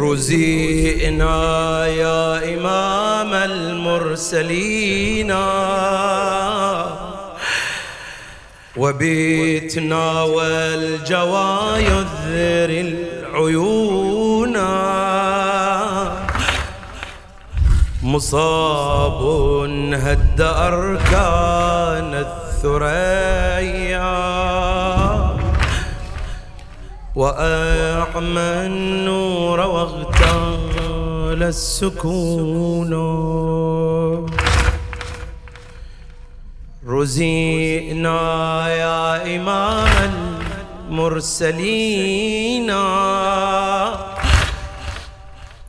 رزينا يا إمام المرسلين. وبيتنا والجوى يذر العيون. مصاب هد أركان الثريا. وأعمى النور واغتال السكون. رزينا يا إمام المرسلين.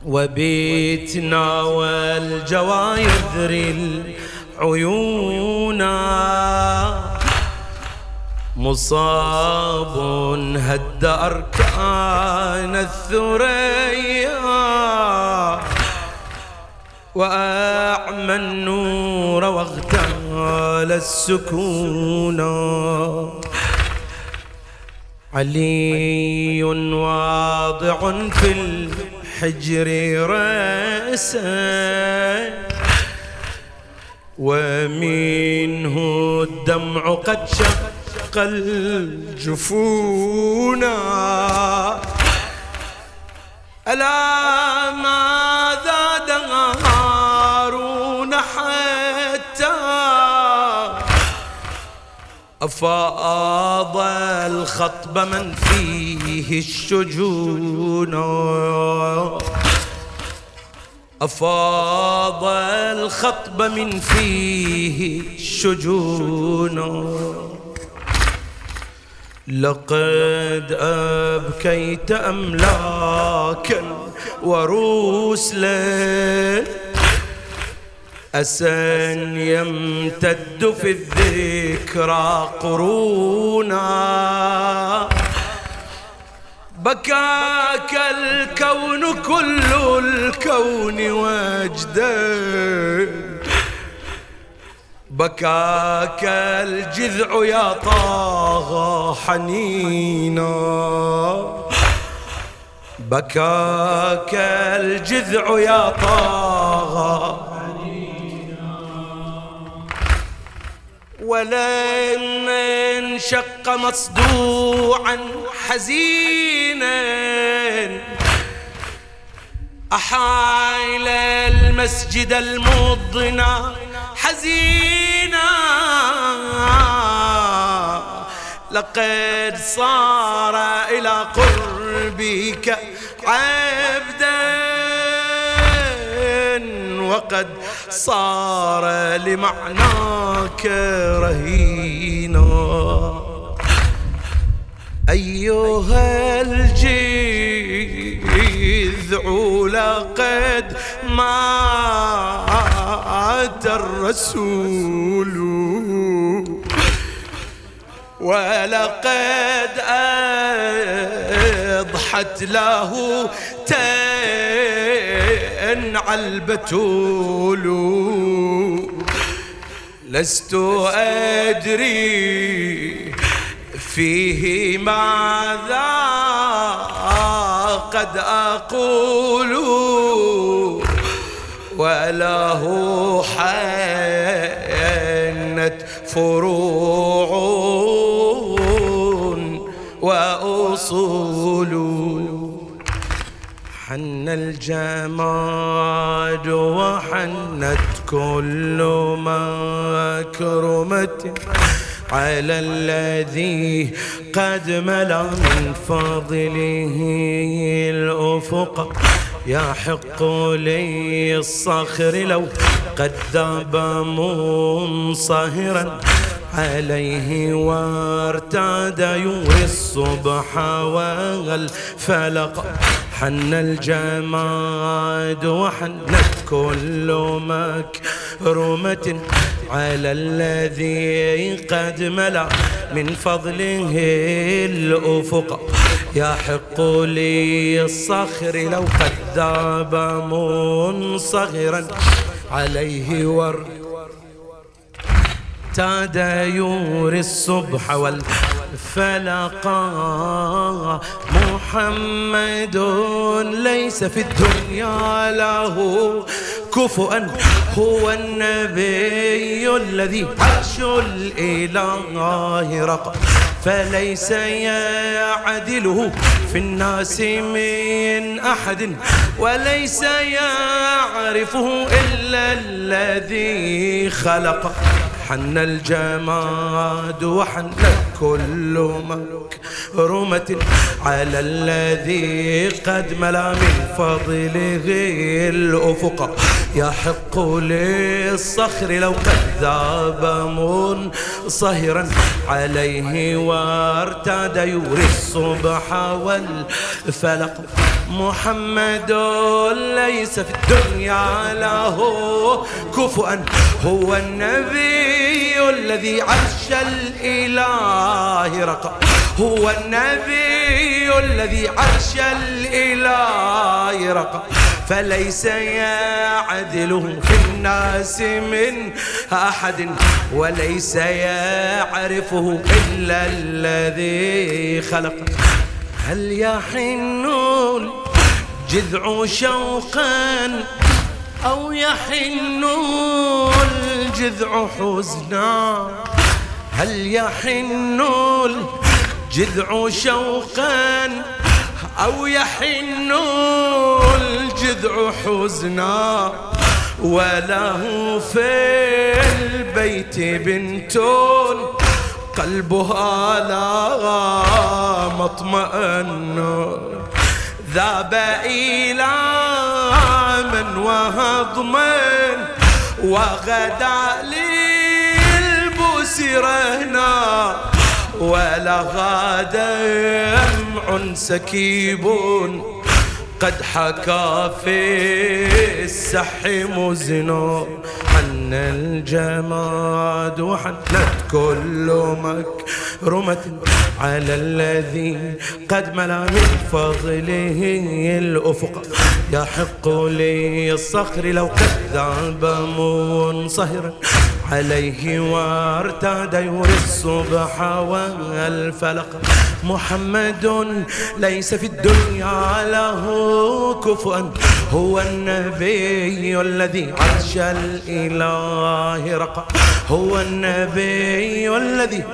وبيتنا والجوايذر العيون. مصاب هد أركان الثريا. وأعمى النور واغتال السكون. علي واضع في الحجر رأسه ومنه الدمع قد شق الجفون. ألا ماذا دهارون حتى أفاض الخطب من فيه الشجون؟ أفاض الخطب من فيه الشجون. لقد أبكيت أملاكا ورسلا أسا يمتد في الذكرى قرونا بكاك الكون كل الكون وجدا بكاك الجذع يا طه حنينا. بكاك الجذع يا طه ولن انشق مصدوعا حزينا. أحايل المسجد المضنى حزينا لقد صار إلى قربك عبدا وقد صار لمعناك رهينا. أيها الجذع لقد مات الرسول. ولقد أضحت له تنع البتول لست أدري فيه ماذا قد أقول. وله حنت فروع وأصول. حن الجماد وحنت كل مكرمة على الذي قد ملا من فضله الأفق. يحق لي الصخر لو قد ذاب منصهرا عليه وارتاد يوري الصبح والفلق. حن الجماد وحنت كل مكرمة على الذي قد ملا من فضله الأفق. يحق لي الصخر لو قد ذاب منصغرا. عليه ور تاد يوري الصبح وال فلقى محمد ليس في الدنيا له كفؤا هو النبي الذي عرش الإله رقى فليس يعدله في الناس من أحد وليس يعرفه إلا الذي خلق. حن الجماد وحن كل مكرمة على الذي قد ملا من فضله الأفق. يحق للصخر لو قد ذاب منصهرا عليه وارتاد يوري الصبح والفلق. محمد ليس في الدنيا له كفؤا هو النبي الذي عرش الإله رقى هو النبي الذي عرش الإله رقى فليس يعدله في الناس من أحد وليس يعرفه إلا الذي خلق. هل يحن الجذع شوقا أو يحن الجذع حزنا. هل يحن الجذع شوقا أو يحن الجذع حزنا؟ وله في البيت بنت قلبها لا مطمئن. ذاب إلى من وهضما وغدا للبوس رهنا ولغى دمع سكيب قد حكى في السح مزنو حن الجماد وحنت كل مكرمة على الذي قد ملا من فضله الأفق. يحق لي الصخر لو قد ذاب منصهرا عليه وارتاد يوري الصبح والفلق. محمد ليس في الدنيا له كفوا هو النبي الذي عرش الإله. رقى هو النبي الذي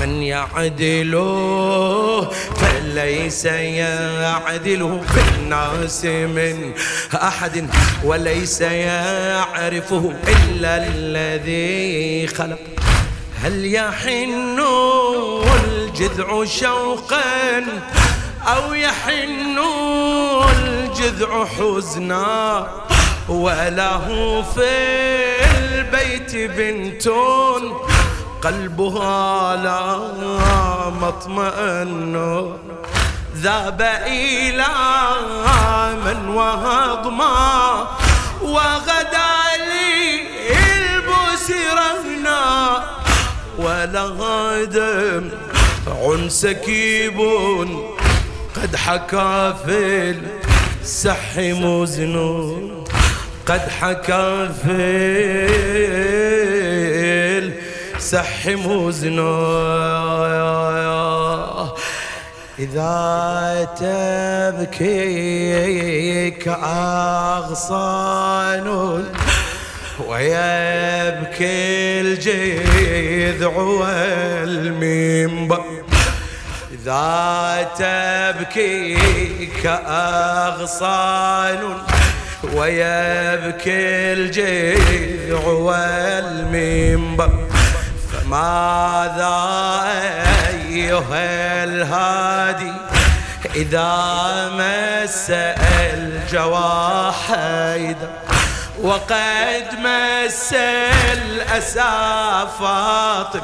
من يعدله فليس يعدله في الناس من أحد وليس يعرفه إلا الذي خلق. هل يحن الجذع شوقا أو يحن الجذع حزنا؟ وله في البيت بنتون قلبها لا مطمئن. ذاب إلى من وهضما وغدا لي البوس رهنا ولا دم عن سكيب قد حكى في السح مزنون قد حكى في سحم وزنو إذا تبكيك أغصان ويبكي الجذع والمنبر. إذا تبكيك أغصان ويبكي الجذع والمنبر ماذا أيها الهادي؟ إذا مس الجواح وقد مس الأسى فاطم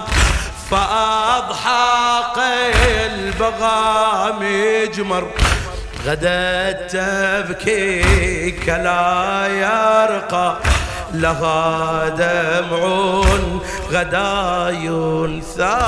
فأضحى قلبها مجمر غدت تبكيك لا يرقى لها دمع غدا ينثى